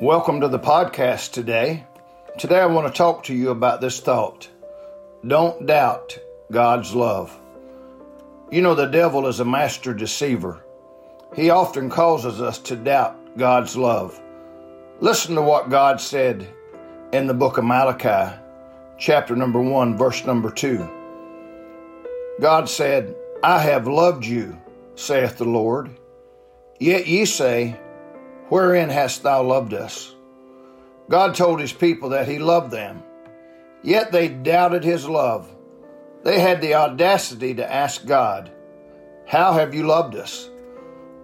Welcome to the podcast today. Today I want to talk to you about this thought. Don't doubt God's love. You know, the devil is a master deceiver. He often causes us to doubt God's love. Listen to what God said in the book of Malachi, chapter number 1, verse number 2. God said, I have loved you, saith the Lord. Yet ye say, Wherein hast thou loved us? God told his people that he loved them, yet they doubted his love. They had the audacity to ask God, How have you loved us?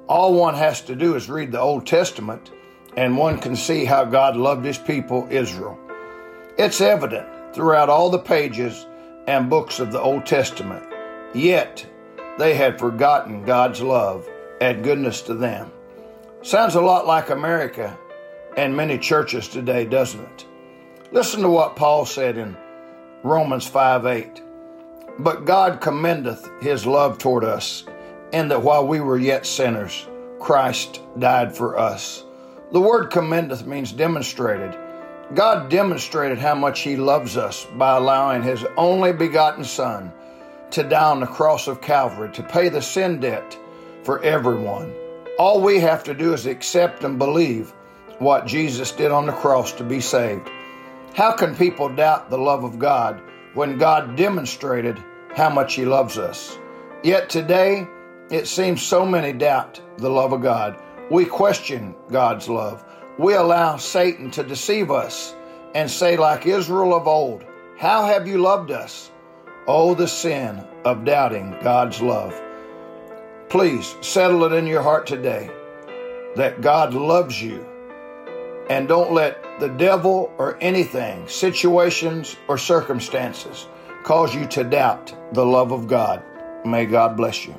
All one has to do is read the Old Testament, and one can see how God loved his people, Israel. It's evident throughout all the pages and books of the Old Testament, yet they had forgotten God's love and goodness to them. Sounds a lot like America and many churches today, doesn't it? Listen to what Paul said in Romans 5 8. But God commendeth his love toward us, in that while we were yet sinners, Christ died for us. The word commendeth means demonstrated. God demonstrated how much he loves us by allowing his only begotten Son to die on the cross of Calvary to pay the sin debt for everyone. All we have to do is accept and believe what Jesus did on the cross to be saved. How can people doubt the love of God when God demonstrated how much He loves us? Yet today, it seems so many doubt the love of God. We question God's love. We allow Satan to deceive us and say, like Israel of old, How have you loved us? Oh, the sin of doubting God's love. Please settle it in your heart today that God loves you. And don't let the devil or anything, situations or circumstances, cause you to doubt the love of God. May God bless you.